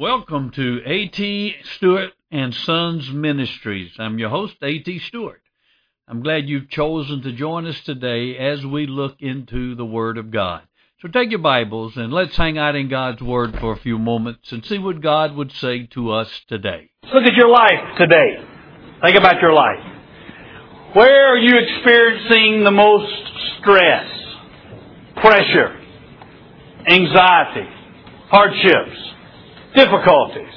Welcome to A.T. Stewart and Sons Ministries. I'm your host, A.T. Stewart. I'm glad you've chosen to join us today as we look into the Word of God. So take your Bibles and let's hang out in God's Word for a few moments and see what God would say to us today. Look at your life today. Think about your life. Where are you experiencing the most stress, pressure, anxiety, hardships, difficulties?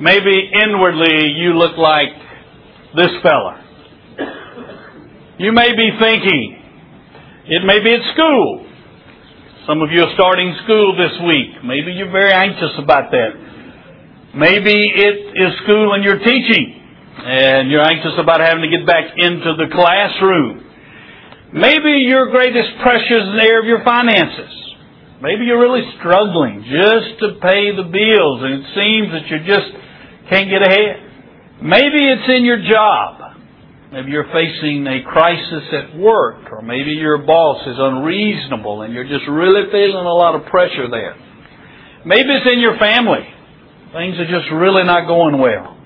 Maybe inwardly you look like this fella. You may be thinking, it may be at school. Some of you are starting school this week. Maybe you're very anxious about that. Maybe it is school and you're teaching and you're anxious about having to get back into the classroom. Maybe your greatest pressure is in the area of your finances. Maybe you're really struggling just to pay the bills and it seems that you just can't get ahead. Maybe it's in your job. Maybe you're facing a crisis at work, or maybe your boss is unreasonable and you're just really feeling a lot of pressure there. Maybe it's in your family. Things are just really not going well.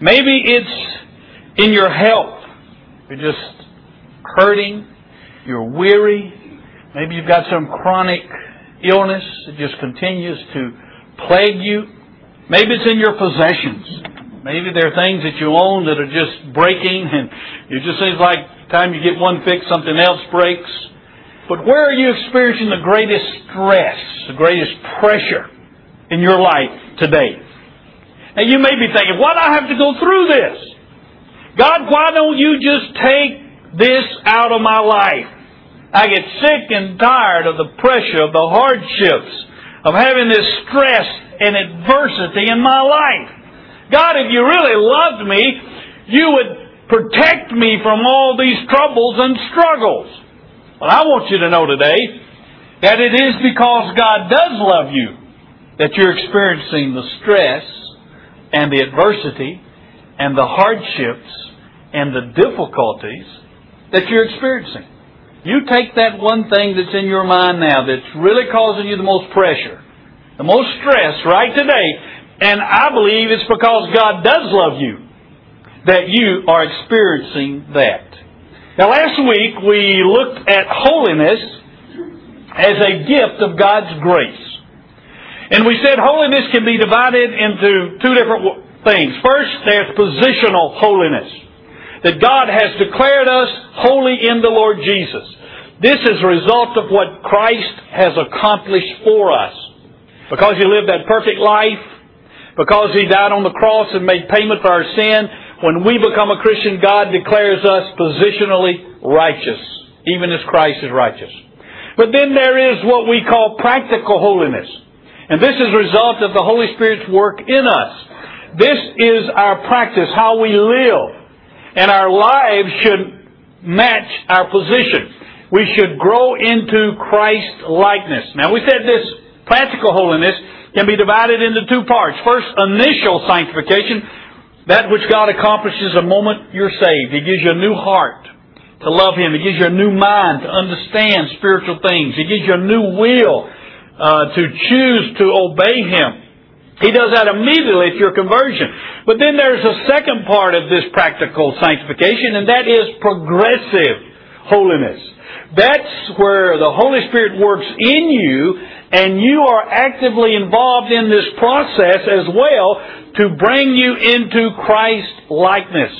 Maybe it's in your health. You're just hurting. You're weary. Maybe you've got some chronic illness that just continues to plague you. Maybe it's in your possessions. Maybe there are things that you own that are just breaking and it just seems like time you get one fix, something else breaks. But where are you experiencing the greatest stress, the greatest pressure in your life today? And you may be thinking, why do I have to go through this? God, why don't you just take this out of my life? I get sick and tired of the pressure, of the hardships, of having this stress and adversity in my life. God, if you really loved me, you would protect me from all these troubles and struggles. Well, I want you to know today that it is because God does love you that you're experiencing the stress and the adversity and the hardships and the difficulties that you're experiencing. You take that one thing that's in your mind now that's really causing you the most pressure, the most stress right today, and I believe it's because God does love you that you are experiencing that. Now last week we looked at holiness as a gift of God's grace. And we said holiness can be divided into two different things. First, there's positional holiness. That God has declared us holy in the Lord Jesus. This is a result of what Christ has accomplished for us. Because He lived that perfect life, because He died on the cross and made payment for our sin, when we become a Christian, God declares us positionally righteous, even as Christ is righteous. But then there is what we call practical holiness. And this is a result of the Holy Spirit's work in us. This is our practice, how we live. And our lives should match our position. We should grow into Christ likeness. Now we said this practical holiness can be divided into two parts. First, initial sanctification, that which God accomplishes the moment you're saved. He gives you a new heart to love Him. He gives you a new mind to understand spiritual things. He gives you a new will uh, to choose to obey Him. He does that immediately at your conversion. But then there's a second part of this practical sanctification, and that is progressive holiness. That's where the Holy Spirit works in you and you are actively involved in this process as well to bring you into Christ likeness.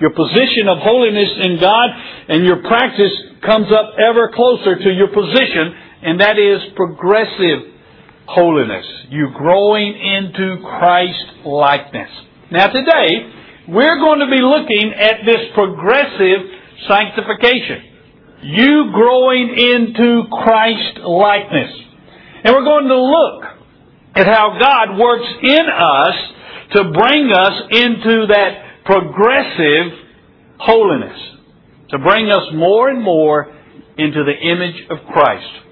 Your position of holiness in God and your practice comes up ever closer to your position, and that is progressive holiness. You growing into Christ likeness. Now today, we're going to be looking at this progressive sanctification. You growing into Christ likeness. And we're going to look at how God works in us to bring us into that progressive holiness. To bring us more and more into the image of Christ.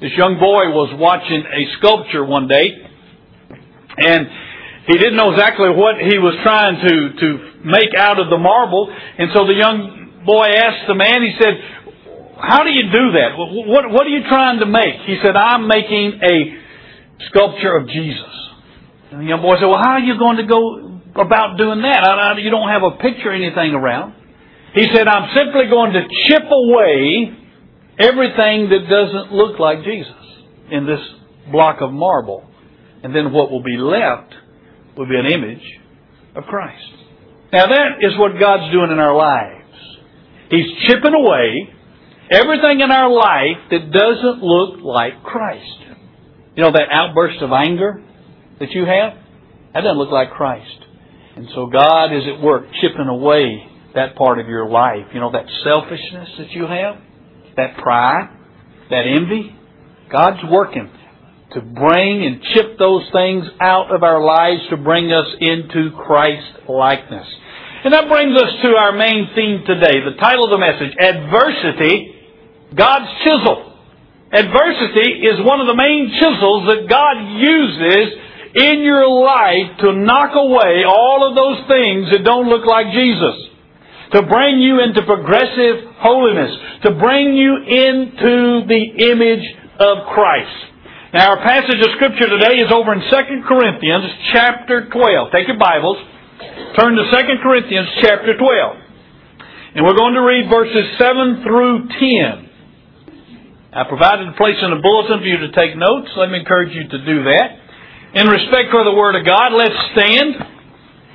This young boy was watching a sculpture one day, and he didn't know exactly what he was trying to, to make out of the marble, and so the young boy asked the man, he said, how do you do that? What, what are you trying to make? He said, I'm making a sculpture of Jesus. And the young boy said, Well, how are you going to go about doing that? I, I, you don't have a picture or anything around. He said, I'm simply going to chip away everything that doesn't look like Jesus in this block of marble. And then what will be left will be an image of Christ. Now that is what God's doing in our lives. He's chipping away everything in our life that doesn't look like Christ. You know that outburst of anger that you have? That doesn't look like Christ. And so God is at work chipping away that part of your life. You know, that selfishness that you have, that pride, that envy. God's working to bring and chip those things out of our lives to bring us into Christ likeness. And that brings us to our main theme today. The title of the message, Adversity, God's Chisel. Adversity is one of the main chisels that God uses in your life to knock away all of those things that don't look like Jesus to bring you into progressive holiness, to bring you into the image of Christ. Now our passage of scripture today is over in 2 Corinthians chapter 12. Take your Bibles, turn to 2 Corinthians chapter 12. And we're going to read verses 7 through 10. I provided a place in the bulletin for you to take notes. Let me encourage you to do that. In respect for the Word of God, let's stand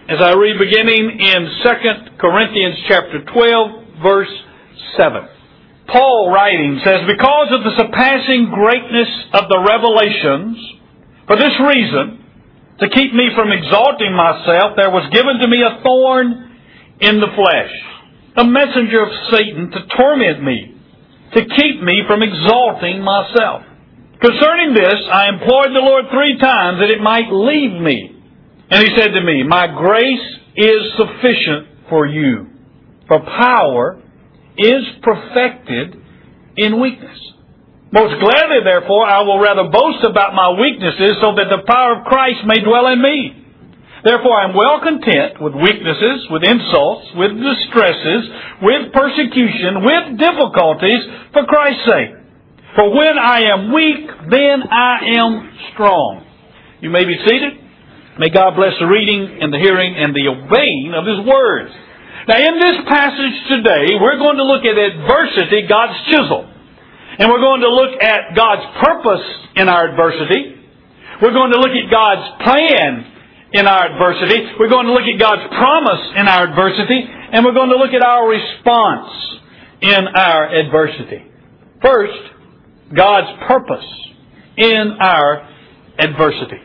as I read beginning in 2 Corinthians chapter 12 verse 7. Paul writing says, Because of the surpassing greatness of the revelations, for this reason, to keep me from exalting myself, there was given to me a thorn in the flesh, a messenger of Satan to torment me, to keep me from exalting myself. Concerning this, I implored the Lord three times that it might leave me. And he said to me, My grace is sufficient for you, for power is perfected in weakness. Most gladly, therefore, I will rather boast about my weaknesses so that the power of Christ may dwell in me. Therefore, I am well content with weaknesses, with insults, with distresses, with persecution, with difficulties, for Christ's sake. For when I am weak, then I am strong. You may be seated. May God bless the reading and the hearing and the obeying of His words. Now in this passage today, we're going to look at adversity, God's chisel. And we're going to look at God's purpose in our adversity. We're going to look at God's plan in our adversity. We're going to look at God's promise in our adversity. And we're going to look at our response in our adversity. First, God's purpose in our adversity.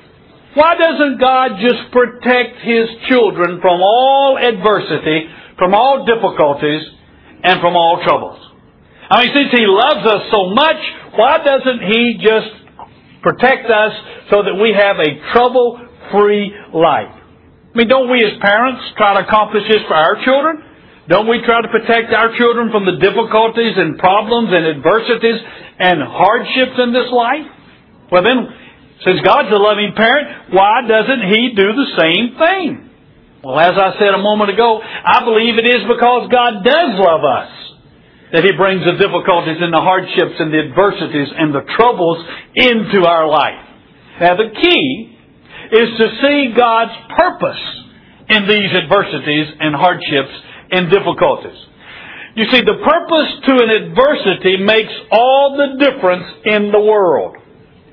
Why doesn't God just protect His children from all adversity, from all difficulties, and from all troubles? I mean, since He loves us so much, why doesn't He just protect us so that we have a trouble-free life? I mean, don't we as parents try to accomplish this for our children? Don't we try to protect our children from the difficulties and problems and adversities and hardships in this life? Well then, since God's a loving parent, why doesn't He do the same thing? Well, as I said a moment ago, I believe it is because God does love us that He brings the difficulties and the hardships and the adversities and the troubles into our life. Now the key is to see God's purpose in these adversities and hardships and difficulties. You see, the purpose to an adversity makes all the difference in the world.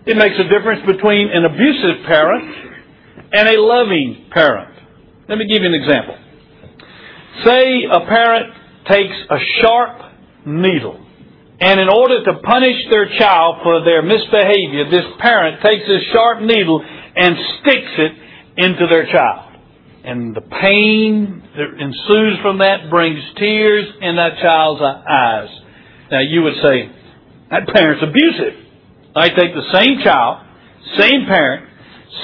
It makes a difference between an abusive parent and a loving parent. Let me give you an example. Say a parent takes a sharp needle, and in order to punish their child for their misbehavior, this parent takes this sharp needle and sticks it into their child. And the pain that ensues from that brings tears in that child's eyes. Now you would say, that parent's abusive. I take the same child, same parent,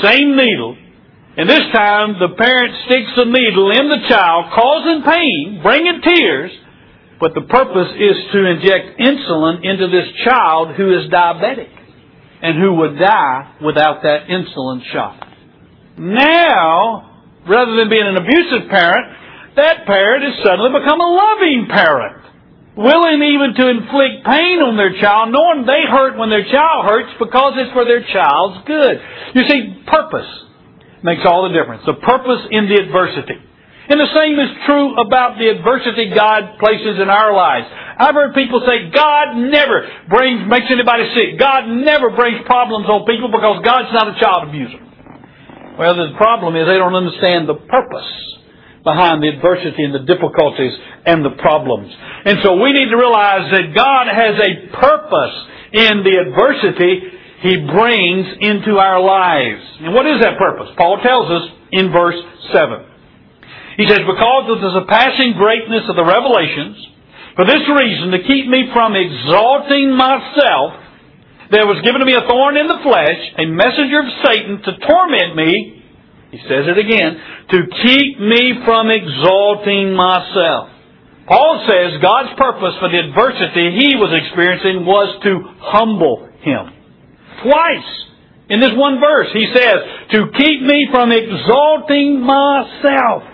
same needle, and this time the parent sticks the needle in the child, causing pain, bringing tears, but the purpose is to inject insulin into this child who is diabetic and who would die without that insulin shot. Now, rather than being an abusive parent, that parent has suddenly become a loving parent willing even to inflict pain on their child, knowing they hurt when their child hurts because it's for their child's good. You see, purpose. makes all the difference. The purpose in the adversity. And the same is true about the adversity God places in our lives. I've heard people say God never brings, makes anybody sick. God never brings problems on people because God's not a child abuser. Well, the problem is they don't understand the purpose behind the adversity and the difficulties and the problems. And so we need to realize that God has a purpose in the adversity He brings into our lives. And what is that purpose? Paul tells us in verse 7. He says, because of the surpassing greatness of the revelations, for this reason, to keep me from exalting myself, there was given to me a thorn in the flesh, a messenger of Satan to torment me, he says it again, to keep me from exalting myself. Paul says God's purpose for the adversity he was experiencing was to humble him. Twice in this one verse, he says, to keep me from exalting myself.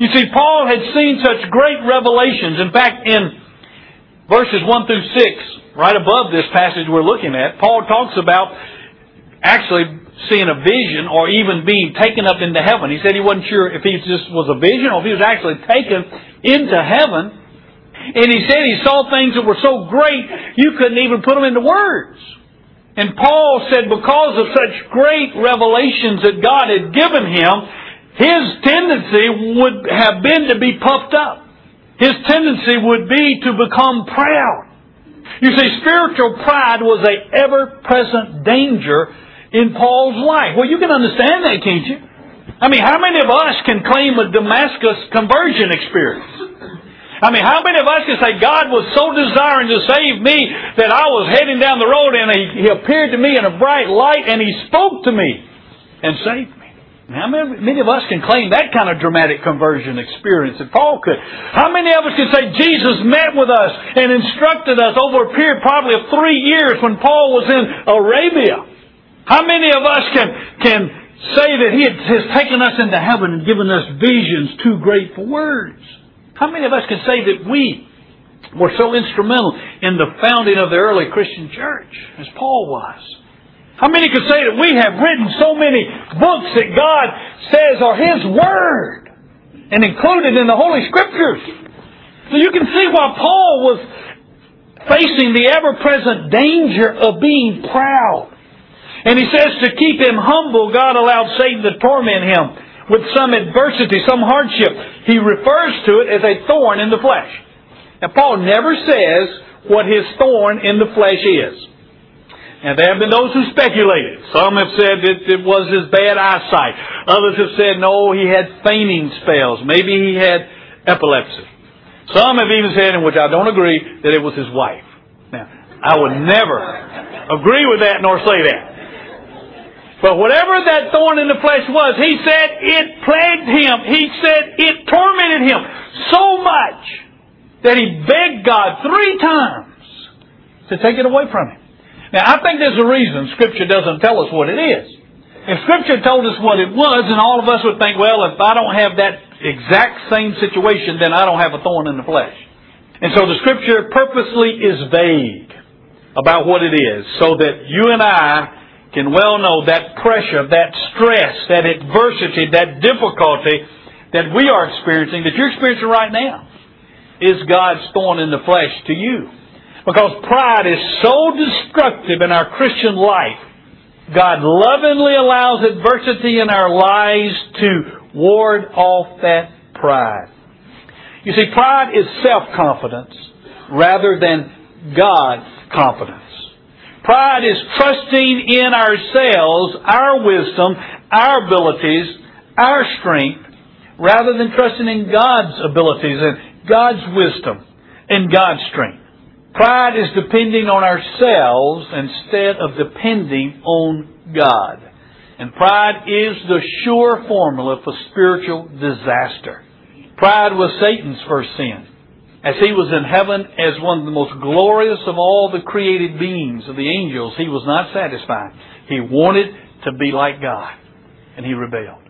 You see, Paul had seen such great revelations. In fact, in verses 1 through 6, right above this passage we're looking at, Paul talks about actually seeing a vision or even being taken up into heaven. He said he wasn't sure if he just was a vision or if he was actually taken into heaven. And he said he saw things that were so great you couldn't even put them into words. And Paul said because of such great revelations that God had given him, his tendency would have been to be puffed up. His tendency would be to become proud. You see, spiritual pride was a ever-present danger in Paul's life. Well, you can understand that, can't you? I mean, how many of us can claim a Damascus conversion experience? I mean, how many of us can say God was so desiring to save me that I was heading down the road and he, he appeared to me in a bright light and He spoke to me and saved me? How many, many of us can claim that kind of dramatic conversion experience that Paul could? How many of us can say Jesus met with us and instructed us over a period probably of three years when Paul was in Arabia? How many of us can, can say that He has taken us into heaven and given us visions too great for words? How many of us can say that we were so instrumental in the founding of the early Christian church as Paul was? How many could say that we have written so many books that God says are His Word and included in the Holy Scriptures? So you can see why Paul was facing the ever-present danger of being proud. And he says to keep him humble, God allowed Satan to torment him with some adversity, some hardship. He refers to it as a thorn in the flesh. Now Paul never says what his thorn in the flesh is. And there have been those who speculated. Some have said that it was his bad eyesight. Others have said, no, he had fainting spells. Maybe he had epilepsy. Some have even said, in which I don't agree, that it was his wife. Now, I would never agree with that nor say that. But whatever that thorn in the flesh was, he said it plagued him. He said it tormented him so much that he begged God three times to take it away from him. Now, I think there's a reason Scripture doesn't tell us what it is. If Scripture told us what it was, then all of us would think, well, if I don't have that exact same situation, then I don't have a thorn in the flesh. And so the Scripture purposely is vague about what it is, so that you and I can well know that pressure, that stress, that adversity, that difficulty that we are experiencing, that you're experiencing right now, is God's thorn in the flesh to you. Because pride is so destructive in our Christian life. God lovingly allows adversity in our lives to ward off that pride. You see, pride is self-confidence rather than God's confidence. Pride is trusting in ourselves, our wisdom, our abilities, our strength, rather than trusting in God's abilities and God's wisdom and God's strength. Pride is depending on ourselves instead of depending on God. And pride is the sure formula for spiritual disaster. Pride was Satan's first sin. As he was in heaven as one of the most glorious of all the created beings of the angels, he was not satisfied. He wanted to be like God. And he rebelled.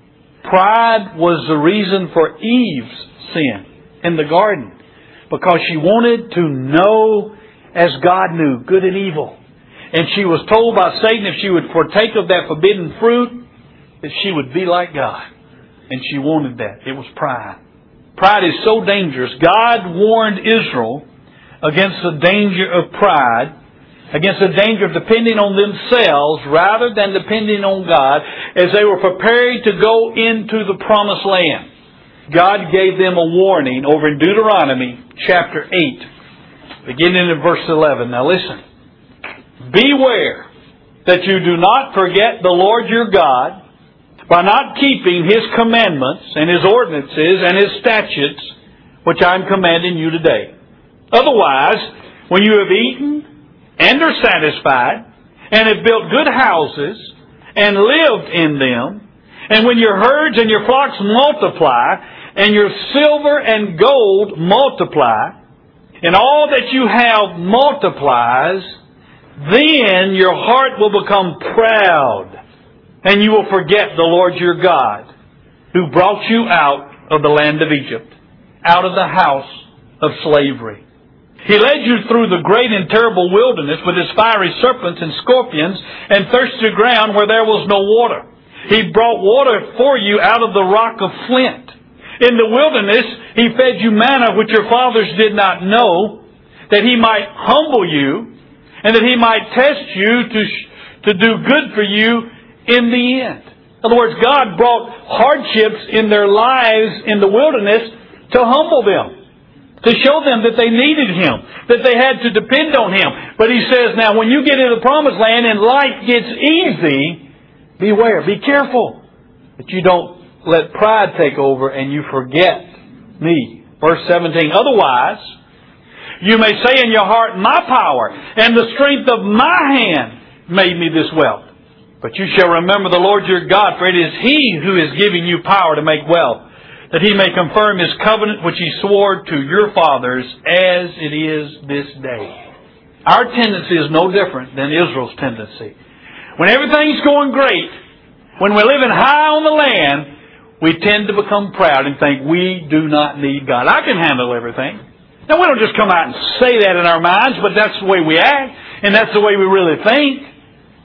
Pride was the reason for Eve's sin in the garden because she wanted to know as God knew, good and evil. And she was told by Satan if she would partake of that forbidden fruit, that she would be like God. And she wanted that. It was pride. Pride is so dangerous. God warned Israel against the danger of pride, against the danger of depending on themselves rather than depending on God as they were preparing to go into the promised land. God gave them a warning over in Deuteronomy chapter 8, beginning in verse 11. Now listen. Beware that you do not forget the Lord your God by not keeping His commandments and His ordinances and His statutes, which I am commanding you today. Otherwise, when you have eaten and are satisfied, and have built good houses, and lived in them, and when your herds and your flocks multiply, and your silver and gold multiply, and all that you have multiplies, then your heart will become proud, and you will forget the Lord your God, who brought you out of the land of Egypt, out of the house of slavery. He led you through the great and terrible wilderness with his fiery serpents and scorpions and thirsty ground where there was no water. He brought water for you out of the rock of flint. In the wilderness, he fed you manna which your fathers did not know, that he might humble you and that he might test you to, to do good for you in the end. In other words, God brought hardships in their lives in the wilderness to humble them to show them that they needed Him, that they had to depend on Him. But He says, now when you get into the promised land and life gets easy, beware, be careful that you don't let pride take over and you forget me. Verse 17, otherwise, you may say in your heart, my power and the strength of my hand made me this wealth. But you shall remember the Lord your God, for it is He who is giving you power to make wealth that he may confirm his covenant which he swore to your fathers as it is this day. Our tendency is no different than Israel's tendency. When everything's going great, when we're living high on the land, we tend to become proud and think we do not need God. I can handle everything. Now we don't just come out and say that in our minds, but that's the way we act, and that's the way we really think.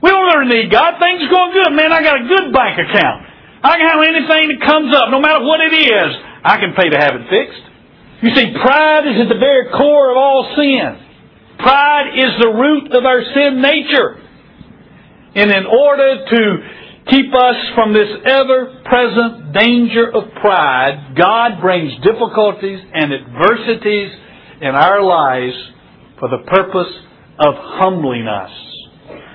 We don't ever need God. Things are going good. Man, I got a good bank account. I can handle anything that comes up, no matter what it is. I can pay to have it fixed. You see, pride is at the very core of all sin. Pride is the root of our sin nature. And in order to keep us from this ever present danger of pride, God brings difficulties and adversities in our lives for the purpose of humbling us,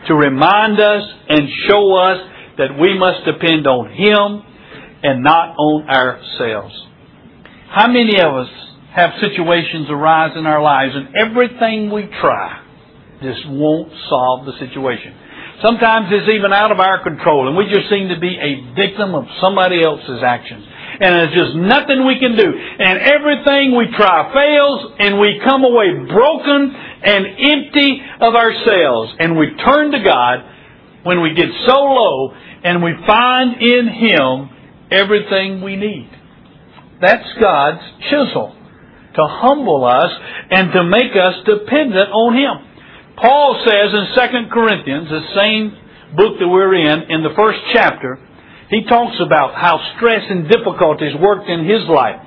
to remind us and show us that we must depend on Him and not on ourselves. How many of us have situations arise in our lives and everything we try just won't solve the situation? Sometimes it's even out of our control and we just seem to be a victim of somebody else's actions. And there's just nothing we can do. And everything we try fails and we come away broken and empty of ourselves. And we turn to God when we get so low and we find in Him everything we need. That's God's chisel to humble us and to make us dependent on Him. Paul says in 2 Corinthians, the same book that we're in, in the first chapter, he talks about how stress and difficulties worked in his life.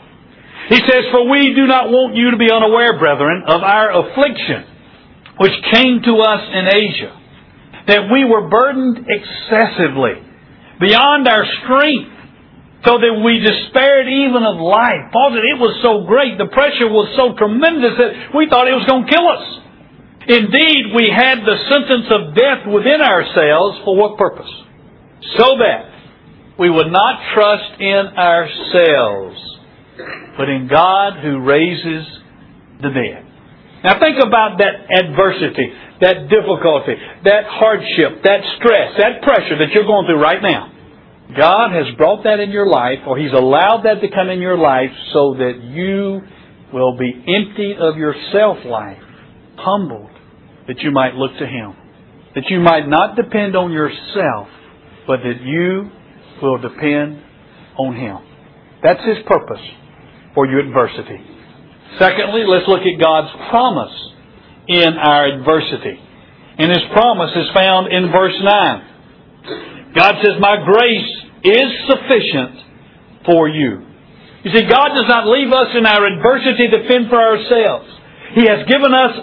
He says, For we do not want you to be unaware, brethren, of our affliction, which came to us in Asia that we were burdened excessively, beyond our strength, so that we despaired even of life. Paul said it was so great, the pressure was so tremendous that we thought it was going to kill us. Indeed, we had the sentence of death within ourselves for what purpose? So that we would not trust in ourselves, but in God who raises the dead. Now think about that adversity that difficulty, that hardship, that stress, that pressure that you're going through right now. God has brought that in your life, or He's allowed that to come in your life so that you will be emptied of your self life, humbled, that you might look to Him. That you might not depend on yourself, but that you will depend on Him. That's His purpose for your adversity. Secondly, let's look at God's promise in our adversity. And His promise is found in verse 9. God says, My grace is sufficient for you. You see, God does not leave us in our adversity to fend for ourselves. He has given us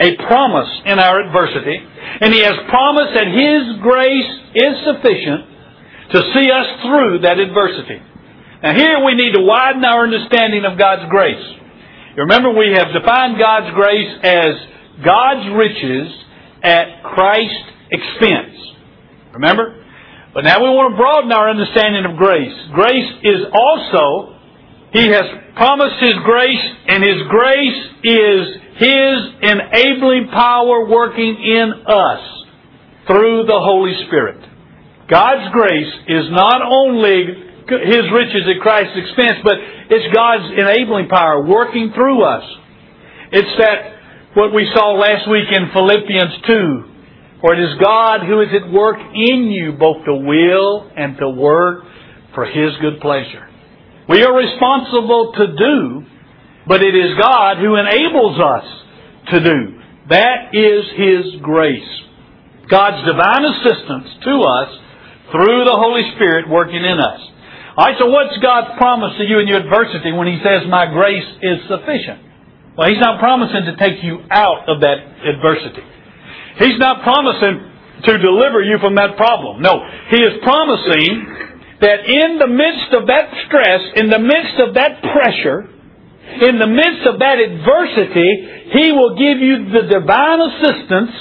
a promise in our adversity, and He has promised that His grace is sufficient to see us through that adversity. Now here we need to widen our understanding of God's grace. Remember we have defined God's grace as God's riches at Christ's expense. Remember? But now we want to broaden our understanding of grace. Grace is also he has promised His grace, and His grace is His enabling power working in us through the Holy Spirit. God's grace is not only His riches at Christ's expense, but it's God's enabling power working through us. It's that what we saw last week in Philippians 2, for it is God who is at work in you both to will and to work for His good pleasure. We are responsible to do, but it is God who enables us to do. That is His grace. God's divine assistance to us through the Holy Spirit working in us. Alright, so what's God's promise to you in your adversity when He says, My grace is sufficient? Well, He's not promising to take you out of that adversity. He's not promising to deliver you from that problem. No, He is promising that in the midst of that stress, in the midst of that pressure, in the midst of that adversity, He will give you the divine assistance,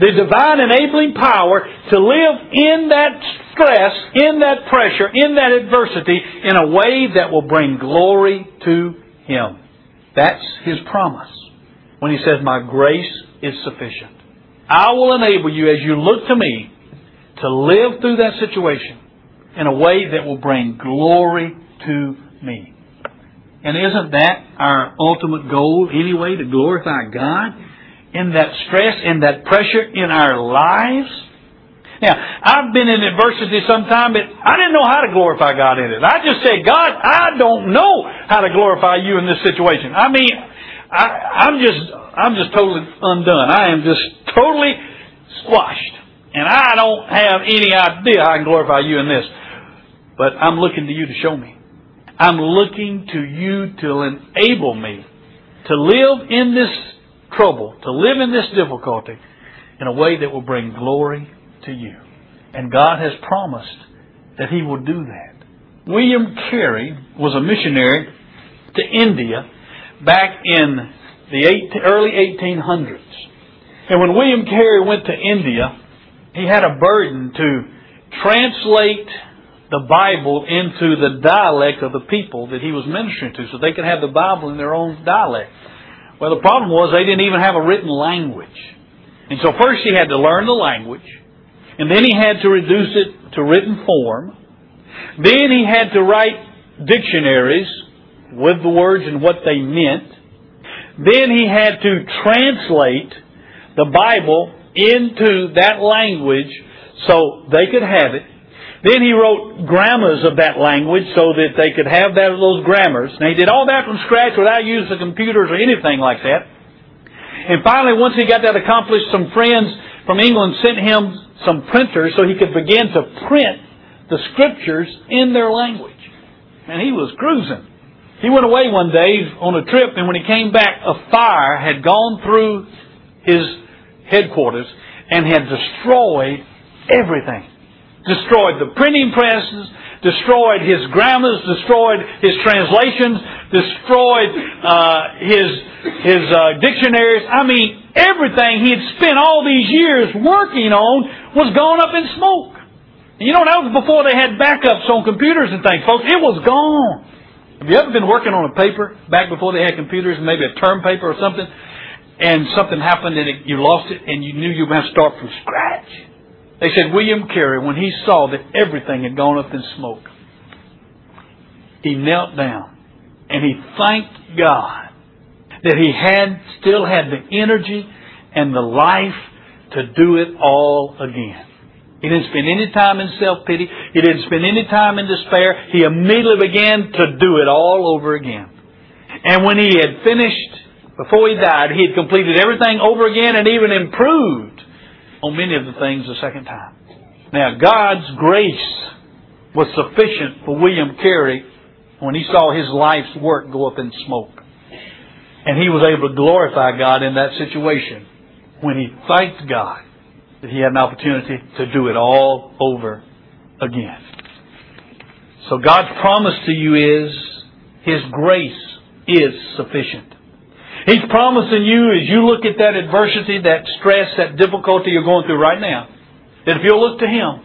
the divine enabling power to live in that stress, in that pressure, in that adversity in a way that will bring glory to Him. That's His promise when He says, My grace is sufficient. I will enable you as you look to me to live through that situation in a way that will bring glory to me. And isn't that our ultimate goal anyway, to glorify God in that stress, in that pressure in our lives? Now, I've been in adversity sometime, but I didn't know how to glorify God in it. I just said, God, I don't know how to glorify you in this situation. I mean, I, I'm just, I'm just totally undone. I am just totally squashed. And I don't have any idea how I can glorify you in this. But I'm looking to you to show me. I'm looking to you to enable me to live in this trouble, to live in this difficulty in a way that will bring glory to you. And God has promised that He will do that. William Carey was a missionary to India back in the early 1800s. And when William Carey went to India, he had a burden to translate the Bible into the dialect of the people that he was ministering to so they could have the Bible in their own dialect. Well, the problem was they didn't even have a written language. And so first he had to learn the language, and then he had to reduce it to written form. Then he had to write dictionaries with the words and what they meant. Then he had to translate the Bible into that language so they could have it. Then he wrote grammars of that language so that they could have that, those grammars. Now he did all that from scratch without using computers or anything like that. And finally, once he got that accomplished, some friends from England sent him some printers so he could begin to print the scriptures in their language. And he was cruising. He went away one day on a trip, and when he came back, a fire had gone through his headquarters and had destroyed everything destroyed the printing presses, destroyed his grammars, destroyed his translations, destroyed uh, his his uh, dictionaries. I mean, everything he had spent all these years working on was gone up in smoke. You know, that was before they had backups on computers and things, folks. It was gone. Have you ever been working on a paper back before they had computers, maybe a term paper or something, and something happened and it, you lost it and you knew you were going to start from scratch? They said William Carey, when he saw that everything had gone up in smoke, he knelt down and he thanked God that he had still had the energy and the life to do it all again. He didn't spend any time in self pity. He didn't spend any time in despair. He immediately began to do it all over again. And when he had finished, before he died, he had completed everything over again and even improved on many of the things the second time. Now, God's grace was sufficient for William Carey when he saw his life's work go up in smoke. And he was able to glorify God in that situation when he thanked God that he had an opportunity to do it all over again. So God's promise to you is His grace is sufficient. He's promising you as you look at that adversity, that stress, that difficulty you're going through right now, that if you'll look to Him,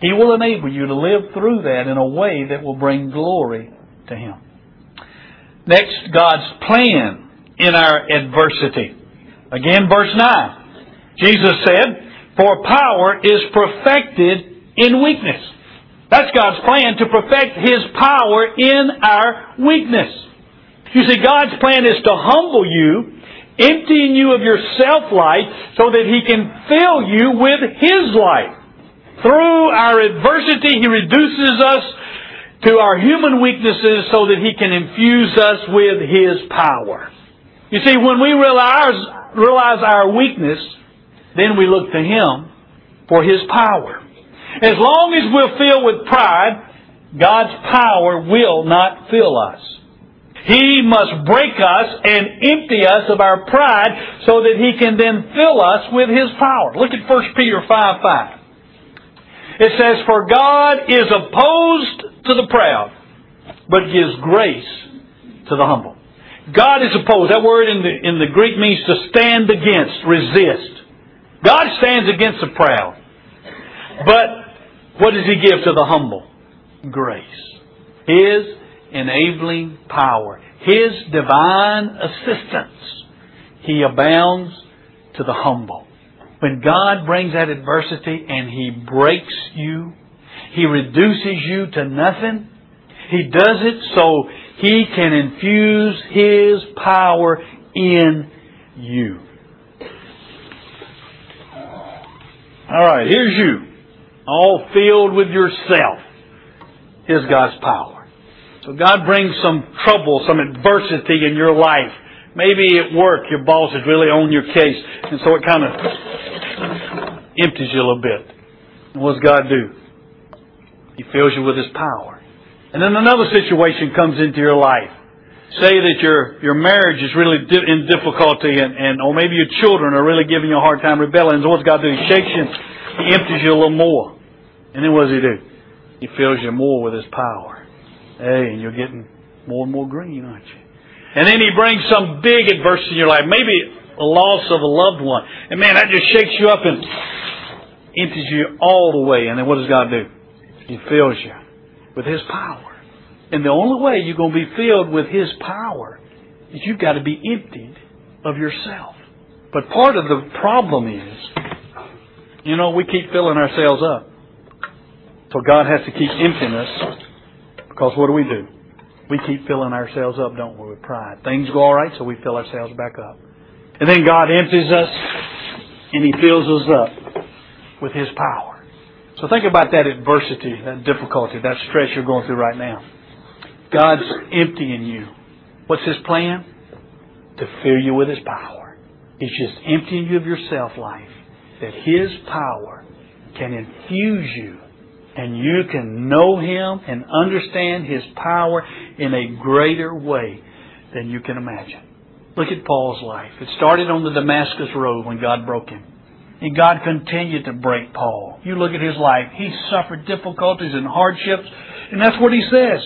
He will enable you to live through that in a way that will bring glory to Him. Next, God's plan in our adversity. Again, verse 9. Jesus said, For power is perfected in weakness. That's God's plan to perfect His power in our weakness. You see, God's plan is to humble you, emptying you of your self-life so that He can fill you with His life. Through our adversity, He reduces us to our human weaknesses so that He can infuse us with His power. You see, when we realize, realize our weakness, then we look to Him for His power. As long as we're filled with pride, God's power will not fill us. He must break us and empty us of our pride so that He can then fill us with His power. Look at 1 Peter 5 5. It says, For God is opposed to the proud, but gives grace to the humble. God is opposed. That word in the, in the Greek means to stand against, resist. God stands against the proud. But what does He give to the humble? Grace. His enabling power. His divine assistance. He abounds to the humble. When God brings that adversity and He breaks you, He reduces you to nothing, He does it so He can infuse His power in you. Alright, here's you. All filled with yourself. Here's God's power. So God brings some trouble, some adversity in your life. Maybe at work your boss is really on your case, and so it kind of empties you a little bit. And what does God do? He fills you with His power. And then another situation comes into your life. Say that your, your marriage is really di- in difficulty and, and, or maybe your children are really giving you a hard time rebelling. So what does God do? He shakes you, He empties you a little more. And then what does He do? He fills you more with His power. Hey, and you're getting more and more green, aren't you? And then He brings some big adversity in your life. Maybe a loss of a loved one. And man, that just shakes you up and empties you all the way. And then what does God do? He fills you with His power. And the only way you're going to be filled with His power is you've got to be emptied of yourself. But part of the problem is, you know, we keep filling ourselves up. So God has to keep emptying us. Because what do we do? We keep filling ourselves up, don't we, with pride. Things go alright, so we fill ourselves back up. And then God empties us, and He fills us up with His power. So think about that adversity, that difficulty, that stress you're going through right now. God's emptying you. What's His plan? To fill you with His power. He's just emptying you of your self life. That His power can infuse you and you can know Him and understand His power in a greater way than you can imagine. Look at Paul's life. It started on the Damascus Road when God broke him. And God continued to break Paul. You look at his life. He suffered difficulties and hardships. And that's what he says.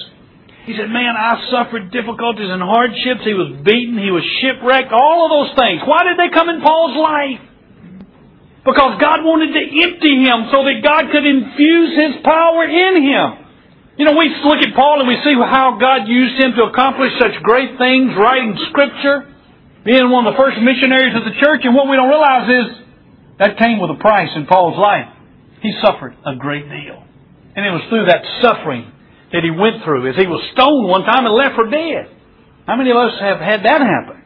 He said, man, I suffered difficulties and hardships. He was beaten. He was shipwrecked. All of those things. Why did they come in Paul's life? Because God wanted to empty him so that God could infuse His power in him. You know, we look at Paul and we see how God used him to accomplish such great things, writing Scripture, being one of the first missionaries of the church, and what we don't realize is that came with a price in Paul's life. He suffered a great deal. And it was through that suffering that he went through as he was stoned one time and left for dead. How many of us have had that happen?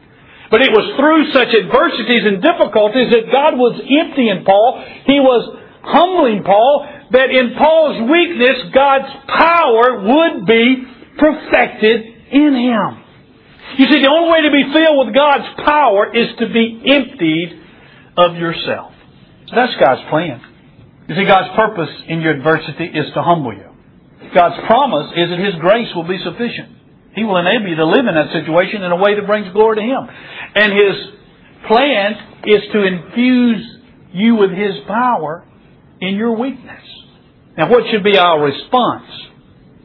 But it was through such adversities and difficulties that God was emptying Paul. He was humbling Paul that in Paul's weakness, God's power would be perfected in him. You see, the only way to be filled with God's power is to be emptied of yourself. That's God's plan. You see, God's purpose in your adversity is to humble you. God's promise is that His grace will be sufficient. He will enable you to live in that situation in a way that brings glory to Him. And His plan is to infuse you with His power in your weakness. Now, what should be our response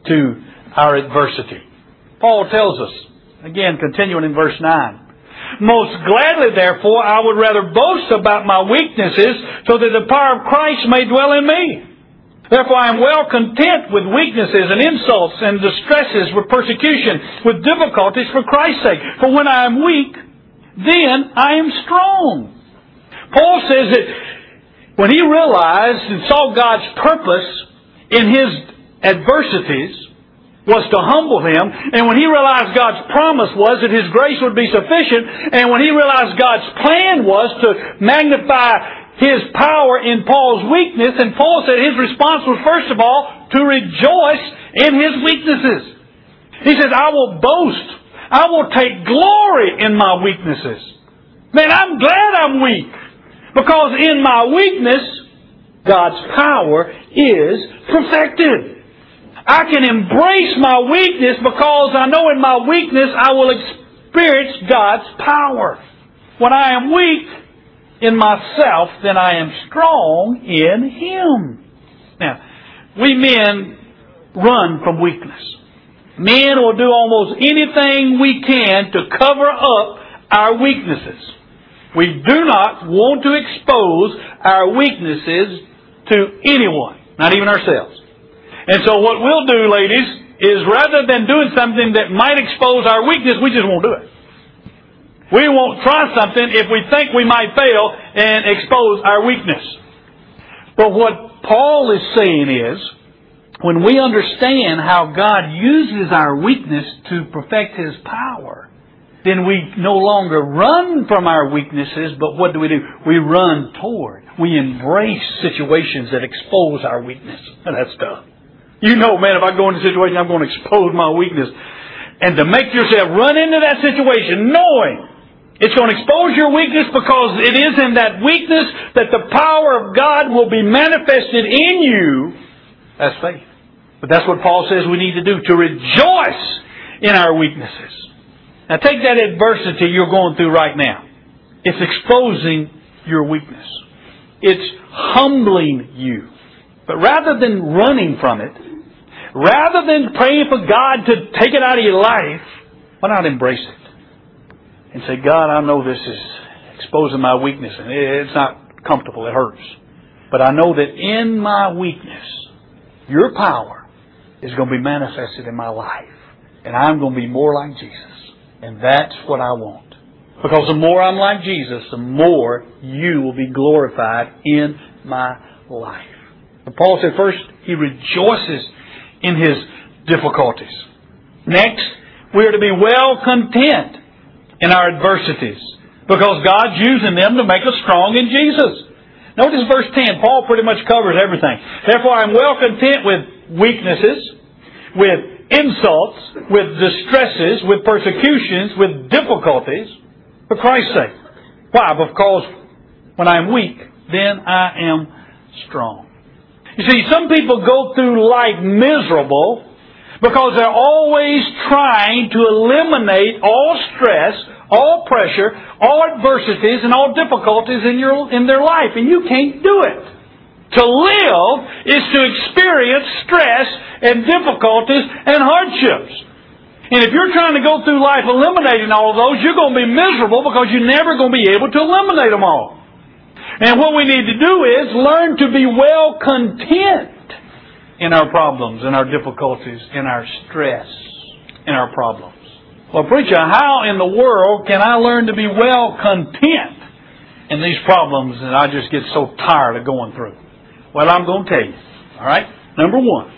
to our adversity? Paul tells us, again, continuing in verse 9. Most gladly, therefore, I would rather boast about my weaknesses so that the power of Christ may dwell in me. Therefore I am well content with weaknesses and insults and distresses, with persecution, with difficulties for Christ's sake. For when I am weak, then I am strong. Paul says that when he realized and saw God's purpose in his adversities, was to humble him, and when he realized God's promise was that his grace would be sufficient, and when he realized God's plan was to magnify his power in Paul's weakness, and Paul said his response was first of all to rejoice in his weaknesses. He says, I will boast. I will take glory in my weaknesses. Man, I'm glad I'm weak. Because in my weakness, God's power is perfected. I can embrace my weakness because I know in my weakness I will experience God's power. When I am weak, in myself than I am strong in Him. Now, we men run from weakness. Men will do almost anything we can to cover up our weaknesses. We do not want to expose our weaknesses to anyone, not even ourselves. And so what we'll do, ladies, is rather than doing something that might expose our weakness, we just won't do it. We won't try something if we think we might fail and expose our weakness. But what Paul is saying is, when we understand how God uses our weakness to perfect His power, then we no longer run from our weaknesses, but what do we do? We run toward. We embrace situations that expose our weakness. And that's tough. You know, man, if I go into a situation, I'm going to expose my weakness. And to make yourself run into that situation knowing it's going to expose your weakness because it is in that weakness that the power of God will be manifested in you. That's faith. But that's what Paul says we need to do, to rejoice in our weaknesses. Now take that adversity you're going through right now. It's exposing your weakness. It's humbling you. But rather than running from it, rather than praying for God to take it out of your life, why not embrace it? And say, God, I know this is exposing my weakness and it's not comfortable. It hurts. But I know that in my weakness, your power is going to be manifested in my life. And I'm going to be more like Jesus. And that's what I want. Because the more I'm like Jesus, the more you will be glorified in my life. And Paul said first, he rejoices in his difficulties. Next, we are to be well content in our adversities because God's using them to make us strong in Jesus. Notice verse 10. Paul pretty much covers everything. Therefore, I'm well content with weaknesses, with insults, with distresses, with persecutions, with difficulties, for Christ's sake. Why? Because when I'm weak, then I am strong. You see, some people go through life miserable because they're always trying to eliminate all stress, all pressure, all adversities, and all difficulties in, your, in their life. And you can't do it. To live is to experience stress and difficulties and hardships. And if you're trying to go through life eliminating all of those, you're going to be miserable because you're never going to be able to eliminate them all. And what we need to do is learn to be well content in our problems, in our difficulties, in our stress, in our problems. Well, preacher, how in the world can I learn to be well content in these problems that I just get so tired of going through? Well, I'm going to tell you. All right? Number one,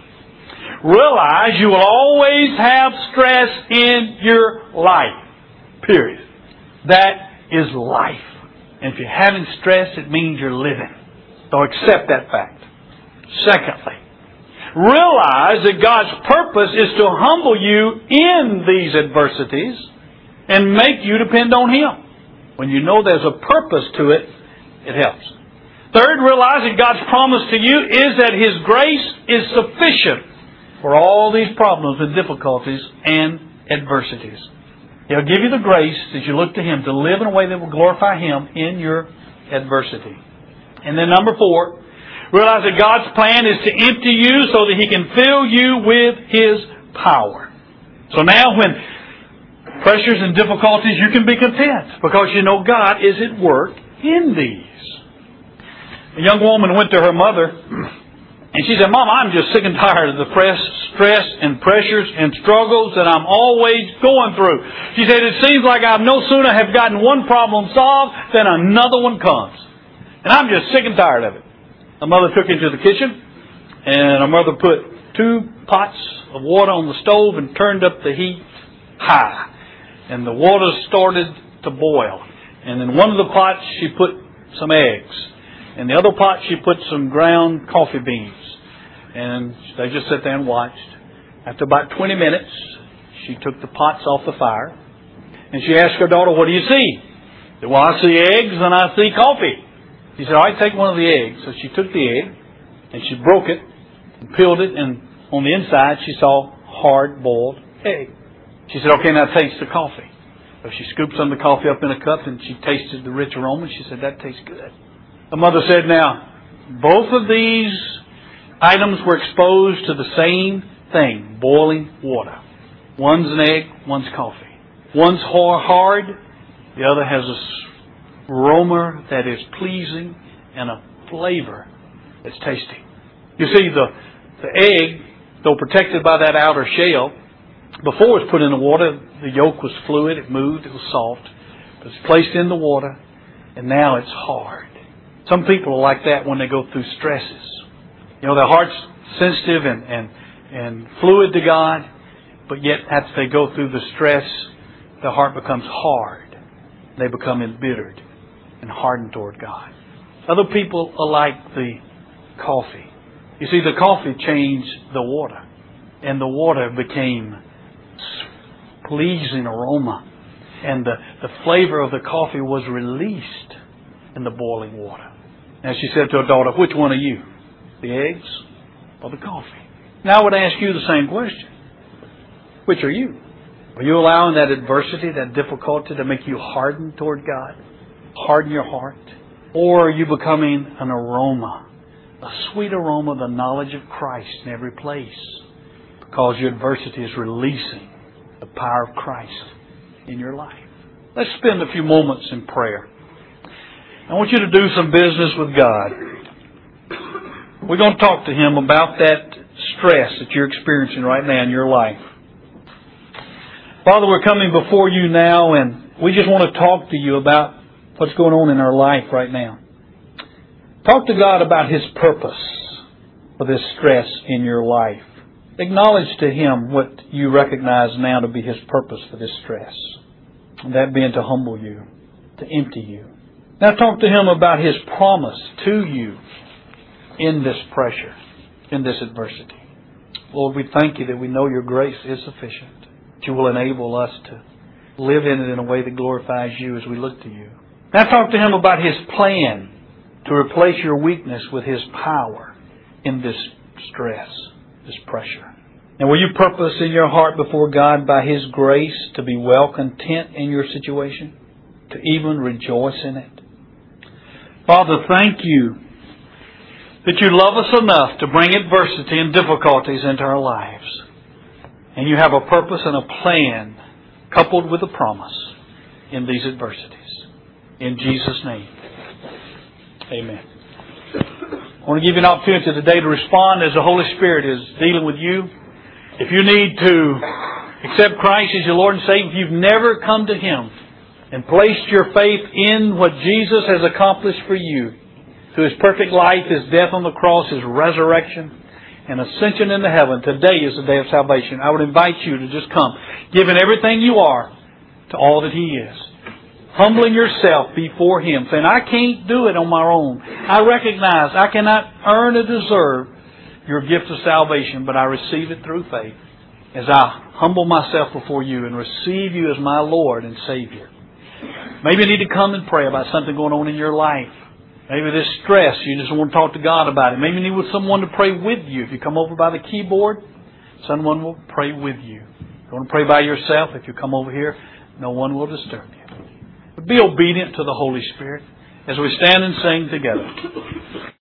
realize you will always have stress in your life. Period. That is life. And if you're having stress, it means you're living. So accept that fact. Secondly, realize that God's purpose is to humble you in these adversities and make you depend on Him. When you know there's a purpose to it, it helps. Third, realize that God's promise to you is that His grace is sufficient for all these problems and difficulties and adversities. He'll give you the grace as you look to Him to live in a way that will glorify Him in your adversity. And then number four, realize that God's plan is to empty you so that He can fill you with His power. So now when pressures and difficulties, you can be content because you know God is at work in these. A young woman went to her mother and she said, Mom, I'm just sick and tired of the press, stress and pressures and struggles that I'm always going through. She said, it seems like I've no sooner have gotten one problem solved than another one comes. And I'm just sick and tired of it. Her mother took into the kitchen and her mother put two pots of water on the stove and turned up the heat high. And the water started to boil. And in one of the pots she put some eggs. In the other pot, she put some ground coffee beans. And they just sat there and watched. After about 20 minutes, she took the pots off the fire. And she asked her daughter, What do you see? Well, I see eggs and I see coffee. She said, right, take one of the eggs. So she took the egg and she broke it and peeled it. And on the inside, she saw hard boiled egg. She said, Okay, now taste the coffee. So she scooped some of the coffee up in a cup and she tasted the rich aroma. She said, That tastes good. The mother said, Now, both of these items were exposed to the same thing boiling water. One's an egg, one's coffee. One's hard, the other has a aroma that is pleasing and a flavor that's tasty. You see, the, the egg, though protected by that outer shell, before it was put in the water, the yolk was fluid, it moved, it was soft. It was placed in the water, and now it's hard. Some people are like that when they go through stresses. You know, their heart's sensitive and, and, and fluid to God, but yet after they go through the stress, the heart becomes hard. They become embittered and hardened toward God. Other people are like the coffee. You see, the coffee changed the water, and the water became pleasing aroma, and the, the flavor of the coffee was released in the boiling water. And she said to her daughter, Which one are you? The eggs or the coffee? Now I would ask you the same question. Which are you? Are you allowing that adversity, that difficulty to make you harden toward God? Harden your heart? Or are you becoming an aroma, a sweet aroma of the knowledge of Christ in every place? Because your adversity is releasing the power of Christ in your life. Let's spend a few moments in prayer. I want you to do some business with God. We're going to talk to Him about that stress that you're experiencing right now in your life. Father, we're coming before you now and we just want to talk to you about what's going on in our life right now. Talk to God about His purpose for this stress in your life. Acknowledge to Him what you recognize now to be His purpose for this stress. And that being to humble you, to empty you, now talk to him about his promise to you in this pressure, in this adversity. Lord, we thank you that we know your grace is sufficient, that you will enable us to live in it in a way that glorifies you as we look to you. Now talk to him about his plan to replace your weakness with his power in this stress, this pressure. And will you purpose in your heart before God by his grace to be well content in your situation? To even rejoice in it? Father, thank you that you love us enough to bring adversity and difficulties into our lives. And you have a purpose and a plan coupled with a promise in these adversities. In Jesus' name, amen. I want to give you an opportunity today to respond as the Holy Spirit is dealing with you. If you need to accept Christ as your Lord and Savior, if you've never come to Him, and placed your faith in what Jesus has accomplished for you through His perfect life, His death on the cross, His resurrection, and ascension into heaven, today is the day of salvation. I would invite you to just come, giving everything you are to all that He is. Humbling yourself before Him, saying, I can't do it on my own. I recognize I cannot earn or deserve your gift of salvation, but I receive it through faith as I humble myself before you and receive you as my Lord and Savior. Maybe you need to come and pray about something going on in your life. Maybe this stress, you just want to talk to God about it. Maybe you need someone to pray with you. If you come over by the keyboard, someone will pray with you. If you want to pray by yourself, if you come over here, no one will disturb you. Be obedient to the Holy Spirit as we stand and sing together.